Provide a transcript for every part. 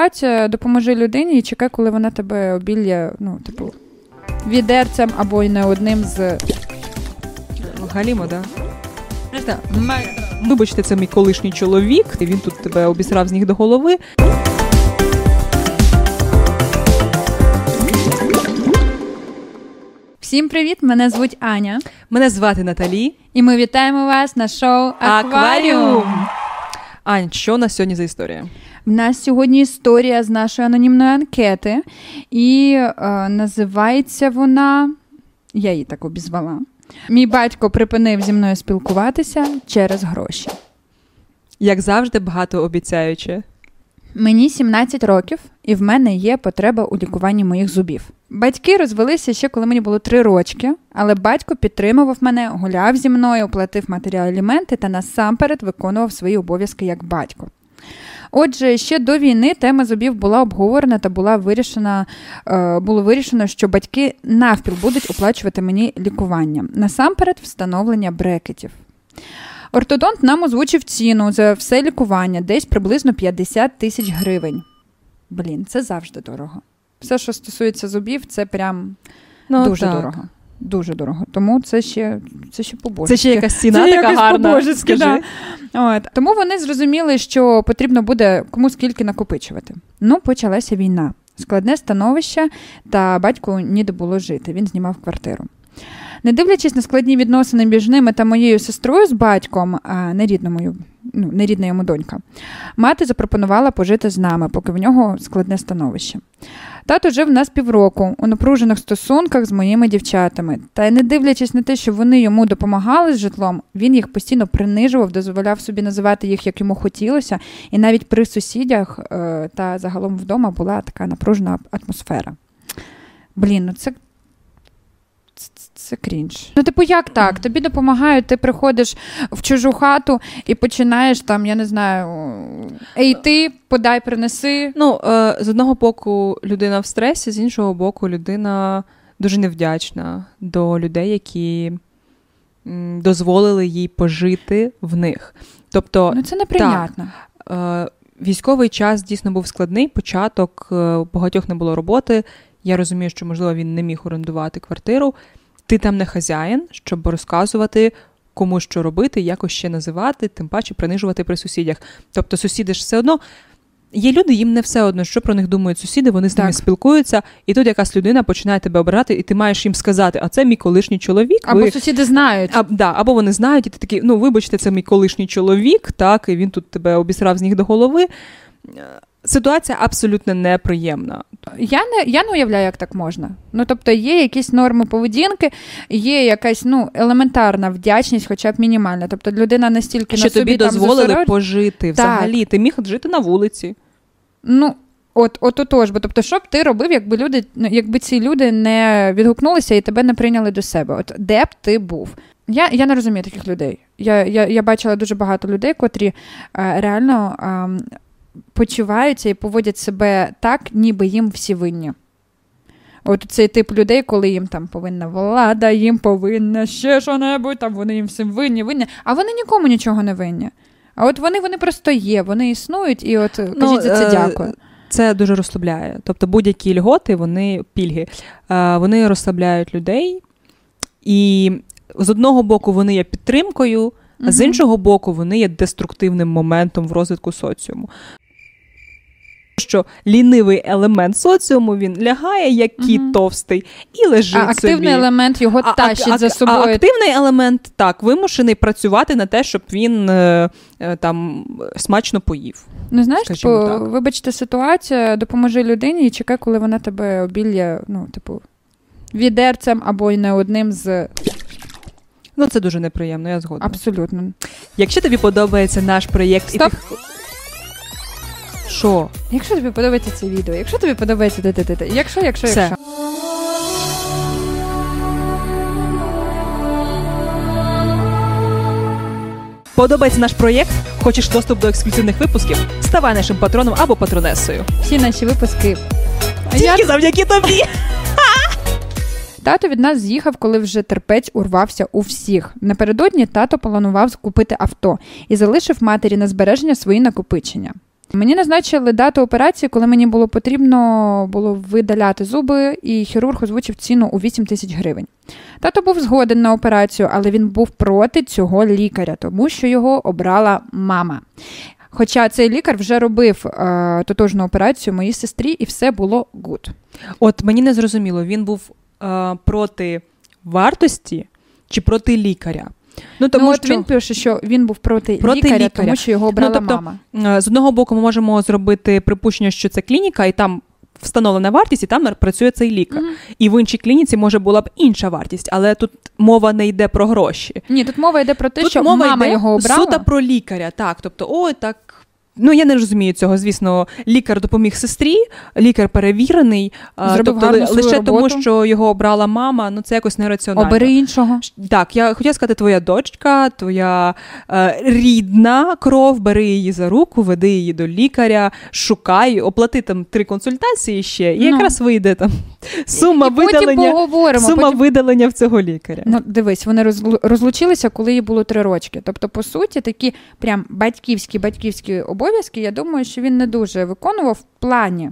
ситуація, допоможи людині і чекай, коли вона тебе обілля, ну, типу, відерцем або й не одним з. Галімо, да? Вибачте, це мій колишній чоловік, і він тут тебе обісрав з ніг до голови. Всім привіт! Мене звуть Аня, Мене звати Наталі. і ми вітаємо вас на шоу Акваріум. Ань, що у нас сьогодні за історія? В нас сьогодні історія з нашої анонімної анкети, і е, називається вона. Я її так обізвала. Мій батько припинив зі мною спілкуватися через гроші. Як завжди, багато обіцяюче. Мені 17 років, і в мене є потреба у лікуванні моїх зубів. Батьки розвелися ще коли мені було 3 рочки, але батько підтримував мене, гуляв зі мною, оплатив матеріал аліменти та насамперед виконував свої обов'язки як батько. Отже, ще до війни тема зубів була обговорена та була вирішена, е, було вирішено, що батьки навпіл будуть оплачувати мені лікування. Насамперед, встановлення брекетів. Ортодонт нам озвучив ціну за все лікування, десь приблизно 50 тисяч гривень. Блін, це завжди дорого. Все, що стосується зубів, це прям Ну, дуже так. дорого. Дуже дорого. Тому це ще, це ще побожечки. Це ще якась ціна Це така гарна. Скажи. да. От. Тому вони зрозуміли, що потрібно буде кому скільки накопичувати. Ну, почалася війна. Складне становище, та батьку ніде було жити. Він знімав квартиру. Не дивлячись на складні відносини між ними та моєю сестрою з батьком, а не рідна ну, не рідна йому донька, мати запропонувала пожити з нами, поки в нього складне становище. Тато жив нас півроку у напружених стосунках з моїми дівчатами. Та не дивлячись на те, що вони йому допомагали з житлом, він їх постійно принижував, дозволяв собі називати їх, як йому хотілося, і навіть при сусідях е, та загалом вдома була така напружена атмосфера. Блін, ну це. Це- крінж. Ну, типу, як так? Тобі допомагають, ти приходиш в чужу хату і починаєш там, я не знаю, ей ти, подай, принеси. Ну, е, з одного боку, людина в стресі, з іншого боку, людина дуже невдячна до людей, які дозволили їй пожити в них. Тобто, Ну, це неприйнятно. Е, Військовий час дійсно був складний. Початок е, у багатьох не було роботи. Я розумію, що можливо він не міг орендувати квартиру. Ти там не хазяїн, щоб розказувати, кому що робити, якось ще називати, тим паче принижувати при сусідях. Тобто, сусіди ж все одно. Є люди, їм не все одно, що про них думають сусіди, вони з ними Так. спілкуються, і тут якась людина починає тебе обирати, і ти маєш їм сказати, а це мій колишній чоловік. Або ви- сусіди знають. а, да, або вони знають, і ти такий, ну вибачте, це мій колишній чоловік, так, і він тут тебе обісрав з ніг до голови. Ситуація абсолютно неприємна. Я не я не уявляю, як так можна. Ну тобто є якісь норми поведінки, є якась ну елементарна вдячність, хоча б мінімальна. Тобто людина настільки що на собі тобі там дозволили зосередж- пожити взагалі. Ти міг жити на вулиці. Ну. От, от отож, бо тобто, що б ти робив, якби люди, ну, якби ці люди не відгукнулися і тебе не прийняли до себе? От де б ти був? Я, я не розумію таких людей. Я, я, я бачила дуже багато людей, котрі е, реально е, почуваються і поводять себе так, ніби їм всі винні. От цей тип людей, коли їм там повинна влада, їм повинна ще що-небудь, там вони їм всім винні, винні, а вони нікому нічого не винні. А от вони, вони просто є, вони існують, і от кажіть за це е, дякую. Це дуже розслабляє. Тобто будь-які льготи, вони пільги, е, вони розслабляють людей. І з одного боку вони є підтримкою, а з іншого боку, вони є деструктивним моментом в розвитку соціуму. Що лінивий елемент соціуму він лягає, як кіт Мгм. товстий, і лежить А активний собі. елемент його А- тащить а- за собою. А активний елемент так вимушений працювати на те, щоб він е, е, там смачно поїв. Ну знаєш, типу, вибачте ситуація, допоможи людині і чекай, коли вона тебе обілля, ну, типу, відерцем або й не одним з Ну це дуже неприємно, я згодна. абсолютно. Якщо тобі подобається наш проєкт, Стоп. і ти... Що? Якщо тобі подобається це відео, якщо тобі подобається те, те, те, те, якщо, якщо, Все. якщо. Подобається наш проєкт? Хочеш доступ до ексклюзивних випусків? Ставай нашим патроном або патронесою. Всі наші випуски. Тільки я завдяки тобі. Тато від нас з'їхав, коли вже терпець урвався у всіх. Напередодні тато планував купити авто і залишив матері на збереження свої накопичення. Мені назначили дату операції, коли мені було потрібно було видаляти зуби, і хірург озвучив ціну у 8 тисяч гривень. Тато був згоден на операцію, але він був проти цього лікаря, тому що його обрала мама. Хоча цей лікар вже робив е, тотожну операцію моїй сестрі, і все було good. От мені не зрозуміло, він був е, проти вартості чи проти лікаря. Ну, тому ну, от що... він пише, що він був проти, проти лікаря, лікаря, тому що його брала ну, тобто, мама. Е, з одного боку, ми можемо зробити припущення, що це клініка, і там встановлена вартість, і там працює цей лікар. Mm-hmm. І в іншій клініці може була б інша вартість, але тут мова не йде про гроші. Ні, тут мова йде про те, тут що мова мама йде його обрала. суто про лікаря. Так, тобто, ой, так Ну, я не розумію цього. Звісно, лікар допоміг сестрі, лікар перевірений, Зробив тобто лише роботу. тому, що його обрала мама, ну це якось нераціонально. Обери іншого. Так, я хотіла сказати, твоя дочка, твоя е, рідна кров, бери її за руку, веди її до лікаря, шукай, оплати там три консультації ще, і ну. якраз вийде там сума і видалення поговоримо, сума потім... видалення в цього лікаря. Ну, Дивись, вони розлучилися, коли їй було три рочки. Тобто, по суті, такі прям батьківські батьківські обов'язки я думаю, що він не дуже виконував в плані.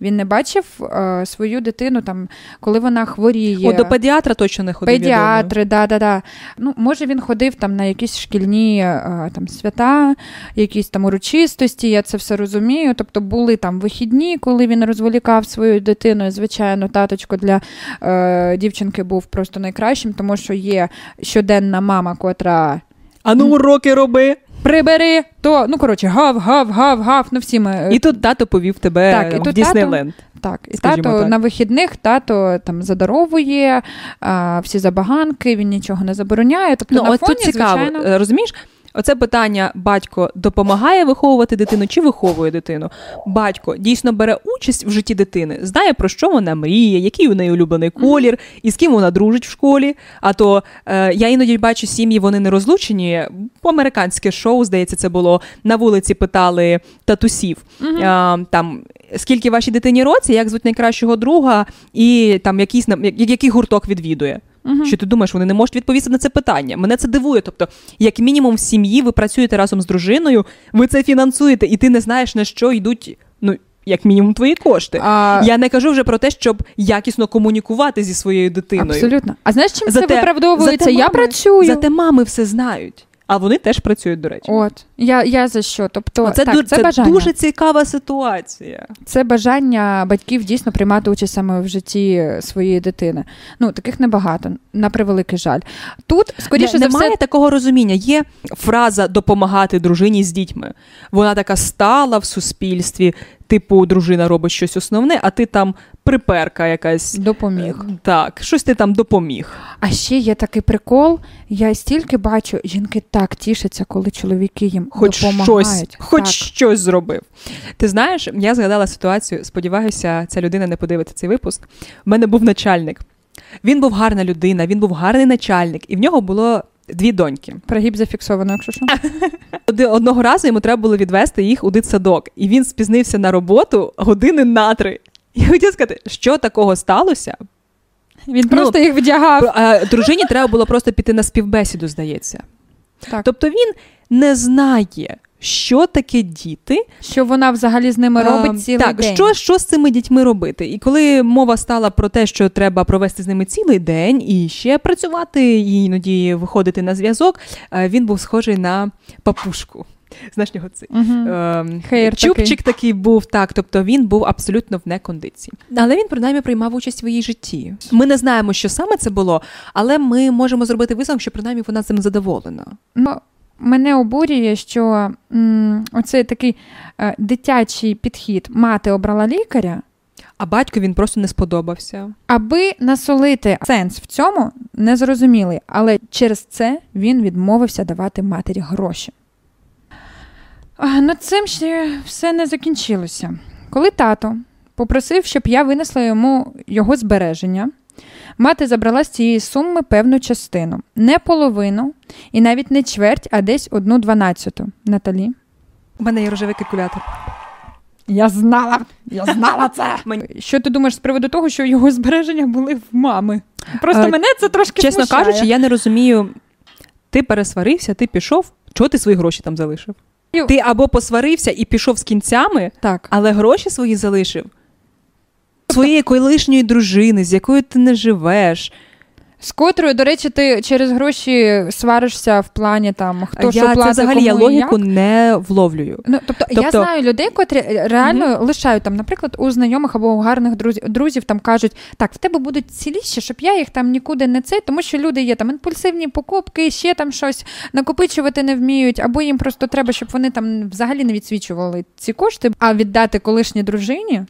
Він не бачив е, свою дитину, там, коли вона хворіє. О, до педіатра точно не ходив. Педіатри, да, да, да. Ну, Може, він ходив там на якісь шкільні е, там, свята, якісь там урочистості, я це все розумію. Тобто були там вихідні, коли він розволікав свою дитину. І, звичайно, таточко для е, дівчинки був просто найкращим, тому що є щоденна мама, котра. А ну уроки роби прибери, то ну коротше, гав, гав, гав, гав. Ну всі ми... І тут тато повів тебе так, і в Діснейленд. Так, і тато так. на вихідних тато там задаровує а, всі забаганки, він нічого не забороняє. Тобто ну, на от фоні, тут цікаво, звичайно... розумієш? Оце питання: батько допомагає виховувати дитину чи виховує дитину. Батько дійсно бере участь в житті дитини, знає про що вона мріє, який у неї улюблений колір, і з ким вона дружить в школі. А то е, я іноді бачу сім'ї, вони не розлучені. Американське шоу, здається, це було на вулиці. Питали татусів е, там. Скільки вашій дитині році, як звуть найкращого друга, і там якийсь який гурток відвідує. Угу. Що ти думаєш, вони не можуть відповісти на це питання? Мене це дивує. Тобто, як мінімум, в сім'ї ви працюєте разом з дружиною, ви це фінансуєте, і ти не знаєш на що йдуть. Ну, як мінімум, твої кошти. А... Я не кажу вже про те, щоб якісно комунікувати зі своєю дитиною. Абсолютно. А знаєш, чим зате, це виправдовується? Зате Я працюю. Зате мами все знають. А вони теж працюють, до речі. От я я за що? Тобто це, так, ду- це, це бажання. дуже цікава ситуація. Це бажання батьків дійсно приймати участь саме в житті своєї дитини. Ну таких небагато, на превеликий жаль. Тут скоріше Не, за немає все... такого розуміння. Є фраза допомагати дружині з дітьми. Вона така стала в суспільстві типу, дружина робить щось основне, а ти там приперка якась. Допоміг. Е, так, щось ти там допоміг. А ще є такий прикол. Я стільки бачу, жінки так тішаться, коли чоловіки їм хоч допомагають. Щось, хоч щось зробив. Ти знаєш, я згадала ситуацію, сподіваюся, ця людина не подивиться цей випуск. У мене був начальник. Він був гарна людина, він був гарний начальник, і в нього було дві доньки. Пригіб зафіксовано, якщо що. Одного разу йому треба було відвести їх у дитсадок, і він спізнився на роботу години на три. Я хотів сказати, що такого сталося. Він ну, просто їх вдягав. Дружині треба було просто піти на співбесіду, здається. Так. Тобто він не знає, що таке діти, що вона взагалі з ними робить а, цілий так, день. Що що з цими дітьми робити? І коли мова стала про те, що треба провести з ними цілий день і ще працювати, і іноді виходити на зв'язок, він був схожий на папушку. Знаєш нього цей е, чубчик такий. такий був, так, тобто він був абсолютно в некондиції. Але він принаймні приймав участь в її житті. Ми не знаємо, що саме це було, але ми можемо зробити висновок, що принаймні вона цим задоволена. Ну, Мене обурює, що м, оцей такий е, дитячий підхід мати обрала лікаря. А батько він просто не сподобався. Аби насолити сенс в цьому незрозумілий, але через це він відмовився давати матері гроші. А, над цим ще все не закінчилося. Коли тато попросив, щоб я винесла йому його збереження, Мати забрала з цієї суми певну частину, не половину і навіть не чверть, а десь одну дванадцяту. Наталі. У мене є рожевий калькулятор. Я знала, я знала це. Що ти думаєш з приводу того, що його збереження були в мами? Просто а, мене це трошки чесно смущає. кажучи, я не розумію. Ти пересварився, ти пішов. Чого ти свої гроші там залишив? Ти або посварився і пішов з кінцями, Так. але гроші свої залишив своєї колишньої дружини, з якою ти не живеш. З котрою, до речі, ти через гроші сваришся в плані там хто я що це взагалі кому я логіку як. не вловлюю. Ну, тобто, я Тобто- знаю людей, котрі реально лишають там, наприклад, у знайомих або у гарних друзів, друзів там кажуть, так, в тебе будуть ціліші, щоб я їх там нікуди не цей, тому що люди є там імпульсивні покупки, ще там щось накопичувати не вміють, або їм просто треба, щоб вони там взагалі не відсвічували ці кошти, а віддати колишній дружині.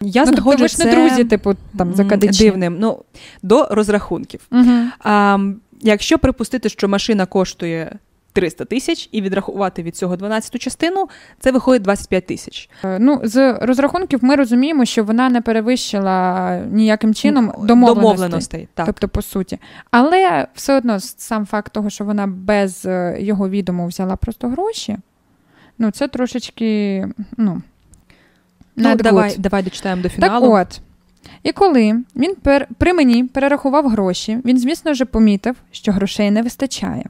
Я ну, тобто знаходжу ви ж не друзі, типу, там м, закадичі. дивним. Ну, до розрахунків. Угу. А, якщо припустити, що машина коштує 300 тисяч і відрахувати від цього 12-ту частину, це виходить 25 тисяч. Е, Ну, з розрахунків ми розуміємо, що вона не перевищила ніяким чином домовленостей. Домовленостей. Так. Тобто, по суті. Але все одно сам факт того, що вона без е, його відому взяла просто гроші, ну, це трошечки, ну, ну, not давай, good. давай дочитаємо до Так фіналу. от. І коли він пер, при мені перерахував гроші, він, звісно вже помітив, що грошей не вистачає.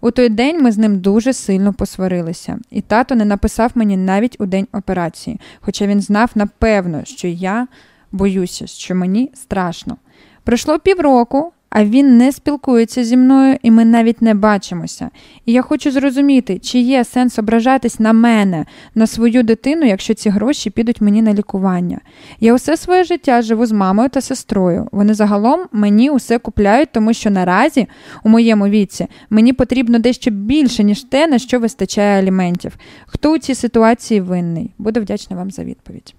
У той день ми з ним дуже сильно посварилися, і тато не написав мені навіть у день операції, хоча він знав напевно, що я боюся, що мені страшно. Пройшло півроку, а він не спілкується зі мною, і ми навіть не бачимося. І я хочу зрозуміти, чи є сенс ображатись на мене, на свою дитину, якщо ці гроші підуть мені на лікування. Я усе своє життя живу з мамою та сестрою. Вони загалом мені усе купляють, тому що наразі, у моєму віці, мені потрібно дещо більше, ніж те, на що вистачає аліментів. Хто у цій ситуації винний? Буду вдячна вам за відповідь.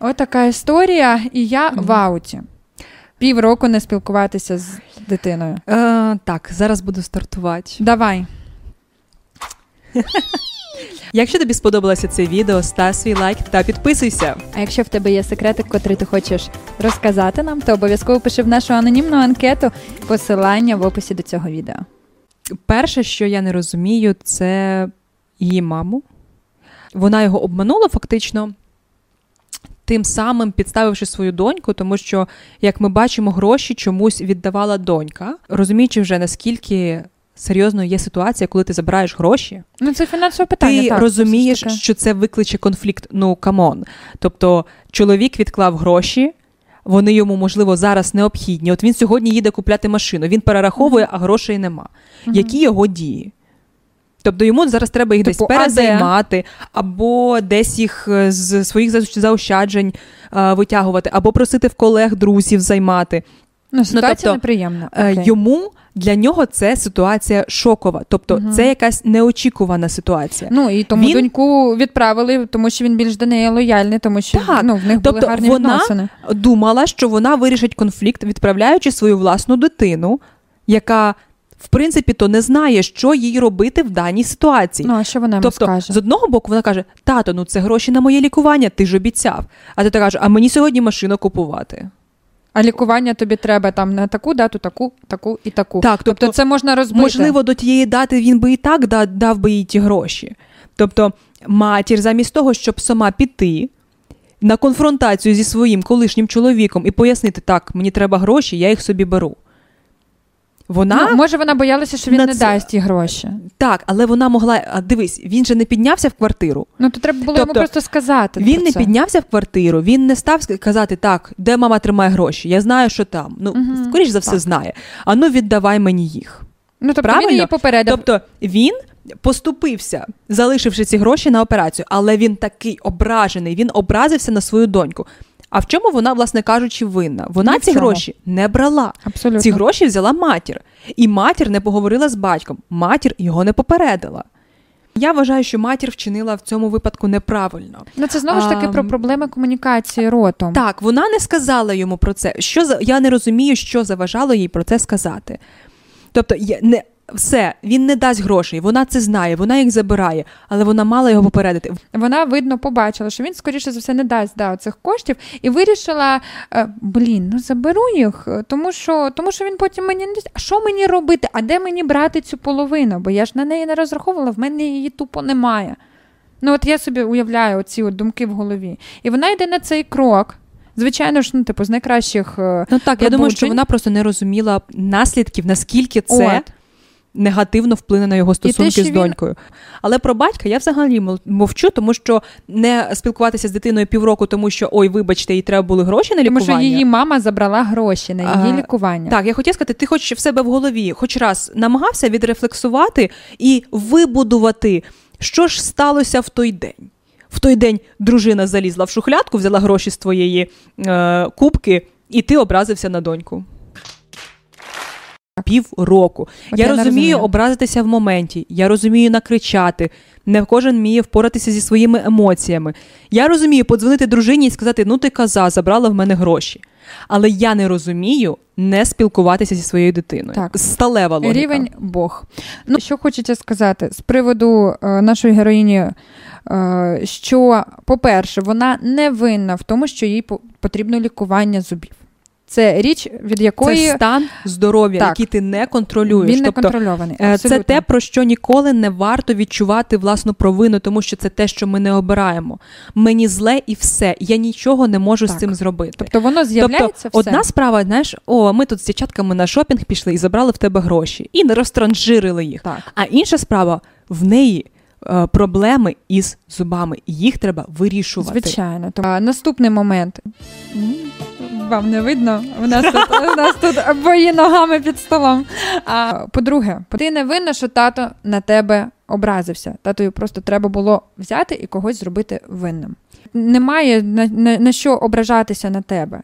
Отака історія, і я в ауті. Півроку не спілкуватися з дитиною. Е, так, зараз буду стартувати. Давай. Якщо тобі сподобалося це відео, став свій лайк та підписуйся. А якщо в тебе є секретик, котрий ти хочеш розказати нам, то обов'язково пиши в нашу анонімну анкету посилання в описі до цього відео. Перше, що я не розумію, це її маму. Вона його обманула фактично, тим самим підставивши свою доньку, тому що, як ми бачимо, гроші чомусь віддавала донька, розуміючи вже наскільки серйозно є ситуація, коли ти забираєш гроші. Ну, це фінансове питання. Ти так, розумієш, це таке. що це викличе конфлікт. Ну come on. Тобто, чоловік відклав гроші. Вони йому, можливо, зараз необхідні. От він сьогодні їде купляти машину. Він перераховує, а грошей нема. Мгм. Які його дії? Тобто йому зараз треба їх Типу, десь перезаймати, або десь їх е, з своїх заощаджень е, витягувати, або просити в колег, друзів займати. Ну, ситуація тобто, неприємна. Е, Окей. Йому для нього це ситуація шокова. Тобто, Мгм. це якась неочікувана ситуація. Ну і тому Він- доньку відправили, тому що він більш до неї лояльний, тому що Так, ну, в них були тобто гарні вона відносини. думала, що вона вирішить конфлікт, відправляючи свою власну дитину, яка, в принципі, то не знає, що їй робити в даній ситуації. Ну, а що вона Тобто, скаже? з одного боку, вона каже: тато, ну це гроші на моє лікування, ти ж обіцяв. А ти каже, а мені сьогодні машину купувати. А лікування тобі треба там на таку дату, таку, таку і таку. Так, тобто, тобто, це можна розбити. Можливо, до тієї дати він би і так да- дав би їй ті гроші. Тобто, матір, замість того, щоб сама піти на конфронтацію зі своїм колишнім чоловіком і пояснити, так, мені треба гроші, я їх собі беру. Вона Ну, може, вона боялася, що він не це- дасть ті гроші. так, але вона могла. А дивись, він же не піднявся в квартиру. Ну, то треба було Тобто, йому просто сказати. Він про не це. піднявся в квартиру, він не став казати, так, де мама тримає гроші, я знаю, що там. Ну, Мгм, скоріш за все, так. знає. А ну віддавай мені їх. Ну, тобто Правильно? він її попередив. Тобто він поступився, залишивши ці гроші на операцію, але він такий ображений, він образився на свою доньку. А в чому вона, власне кажучи, винна? Вона Ні ці чому. гроші не брала. Абсолютно. Ці гроші взяла матір. І матір не поговорила з батьком. Матір його не попередила. Я вважаю, що матір вчинила в цьому випадку неправильно. Ну, це знову ж таки А, про проблеми комунікації ротом. Так, вона не сказала йому про це. Що за я не розумію, що заважало їй про це сказати. Тобто, є не все, він не дасть грошей, вона це знає, вона їх забирає, але вона мала його попередити. Вона, видно, побачила, що він, скоріше за все, не дасть да, цих коштів, і вирішила: е, блін, ну заберу їх, е, тому що, тому що він потім мені не дасть. А що мені робити? А де мені брати цю половину? Бо я ж на неї не розраховувала, в мене її тупо немає. Ну, от я собі уявляю ці от думки в голові. І вона йде на цей крок. Звичайно ж, ну, типу, з найкращих. е, Ну так, я думаю, що вона просто не розуміла наслідків, наскільки це От. Негативно вплине на його стосунки те, з донькою. Він... Але про батька я взагалі мовчу, тому що не спілкуватися з дитиною півроку, тому що ой, вибачте, їй треба були гроші на лікування. Тому що її мама забрала гроші на її а, лікування. Так, я хотіла сказати, ти хоч в себе в голові, хоч раз намагався відрефлексувати і вибудувати, що ж сталося в той день. В той день дружина залізла в шухлядку, взяла гроші з твоєї е, кубки, і ти образився на доньку півроку. От я, я розумію розумію. образитися в моменті, я розумію накричати. Не кожен вміє впоратися зі своїми емоціями. Я розумію подзвонити дружині і сказати: ну ти каза, забрала в мене гроші. Але я не розумію не спілкуватися зі своєю дитиною. Так. Сталева логіка. Рівень Бог. Ну, Що хочеться сказати з приводу е, нашої героїні, е, що, по-перше, вона не винна в тому, що їй потрібно лікування зубів. Це річ, від якої Це стан здоров'я, так. який ти не контролюєш. Він не тобто, контрольований. Е, абсолютно. Це те, про що ніколи не варто відчувати власну провину, тому що це те, що ми не обираємо. Мені зле і все. Я нічого не можу так. з цим зробити. Тобто воно з'являється тобто, все. Одна справа, знаєш, о, ми тут з дівчатками на шопінг пішли і забрали в тебе гроші, і не розтранжирили їх. Так. А інша справа в неї. Е, проблеми із зубами, їх треба вирішувати. Звичайно, то наступний момент вам не видно. У нас тут у нас тут бої ногами під столом. А по-друге, ти не винна, що тато на тебе образився. Татою просто треба було взяти і когось зробити винним. Немає на, на, на що ображатися на тебе.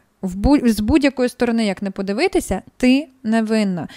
З будь-якої сторони, як не подивитися, ти не винна.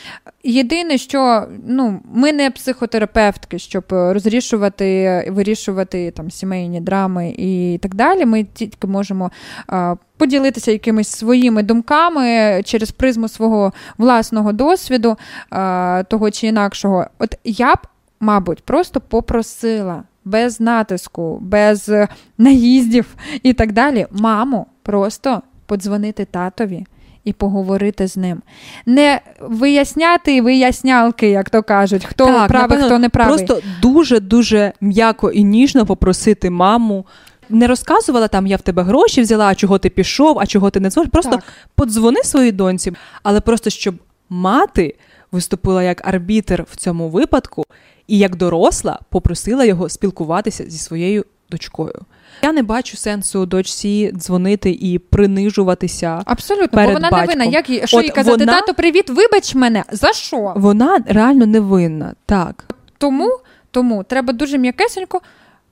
Єдине, що ну, ми не психотерапевтки, щоб розрішувати, вирішувати там сімейні драми і так далі. Ми тільки можемо а, поділитися якимись своїми думками через призму свого власного досвіду, а, того чи інакшого. От я б, мабуть, просто попросила без натиску, без наїздів і так далі, маму просто подзвонити татові і поговорити з ним. Не виясняти вияснялки, як то кажуть, хто так, правий, напевно, хто не правий. Просто дуже-дуже м'яко і ніжно попросити маму. Не розказувала там, я в тебе гроші взяла, а чого ти пішов, а чого ти не зможеш. Просто так. подзвони своїй доньці, але просто щоб мати виступила як арбітер в цьому випадку, і як доросла попросила його спілкуватися зі своєю дочкою. Я не бачу сенсу дочці дзвонити і принижуватися. Абсолютно, перед бо вона батьком. не винна. Як їй що їй казати, вона... тато, привіт, вибач мене. За що? Вона реально не винна. Так. Тому, Тому треба дуже м'якесенько.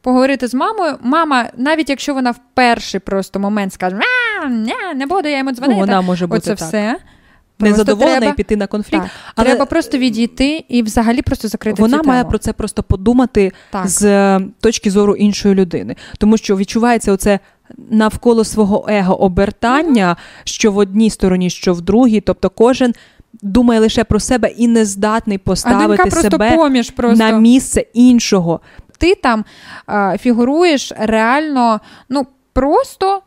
Поговорити з мамою. Мама, навіть якщо вона в перший просто момент скаже, не, не буду я йому дзвонити, ну, вона може бути оце так. все незадоволена треба, і піти на конфлікт. Так, але Треба просто відійти і взагалі просто закрити. Вона цю має тему. про це просто подумати так. з е, точки зору іншої людини, тому що відчувається оце. Навколо свого его обертання, mm-hmm. що в одній стороні, що в другій, тобто кожен думає лише про себе і не здатний поставити а себе поміж просто. на місце іншого. Ти там а, фігуруєш реально, ну просто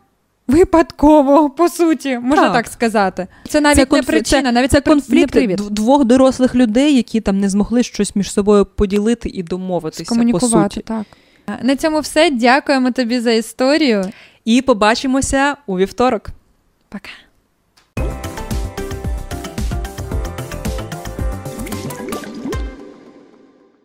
Випадково, по суті, можна так, так сказати. Це навіть це не причина, це, навіть це конфлікт не двох дорослих людей, які там не змогли щось між собою поділити і домовитися. Комунікувати, по суті. так. На цьому все. Дякуємо тобі за історію. І побачимося у вівторок. Пока.